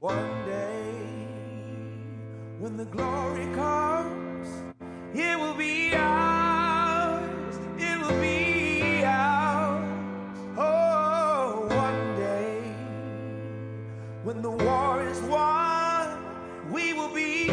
One day, when the glory comes, it will be ours. It will be ours. Oh, one day, when the war is won, we will be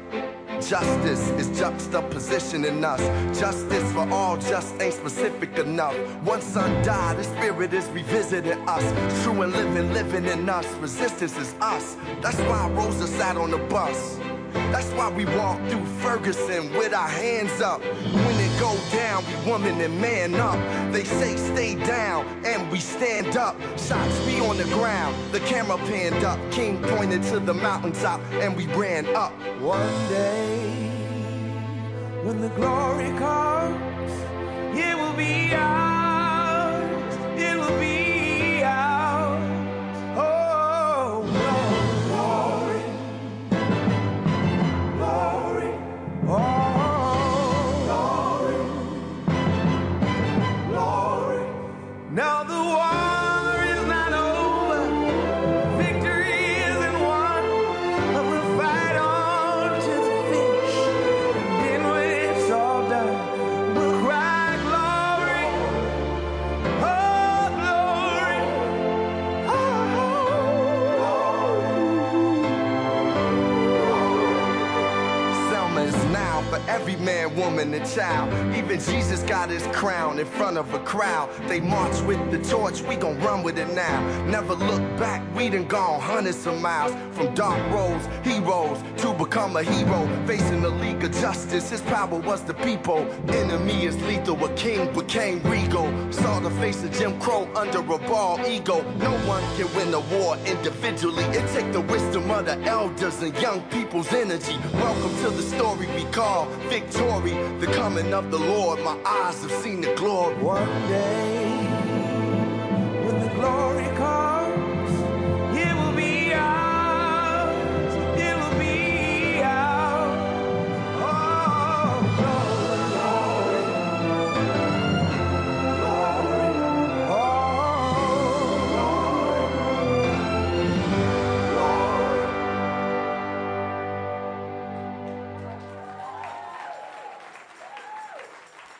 Justice is juxtaposition in us. Justice for all just ain't specific enough. One son died, the spirit is revisiting us. True and living, living in us. Resistance is us. That's why Rosa sat on the bus. That's why we walked through Ferguson with our hands up. When it go down, we woman and man up. They say stay down, and we stand up. Shots be on the ground, the camera panned up. King pointed to the mountaintop, and we ran up. One day, when the glory comes, it will be ours. Every man, woman, and child. Even Jesus got his crown in front of a crowd. They march with the torch, we gon' run with it now. Never look back, we done gone hundreds of miles. From dark roads, heroes, to become a hero. Facing the league of justice, his power was the people. Enemy is lethal, a king became regal. Saw the face of Jim Crow under a bald ego. No one can win a war individually. It take the wisdom of the elders and young people's energy. Welcome to the story we call victory, the coming of the Lord. My eyes have seen the glory. One day, when the glory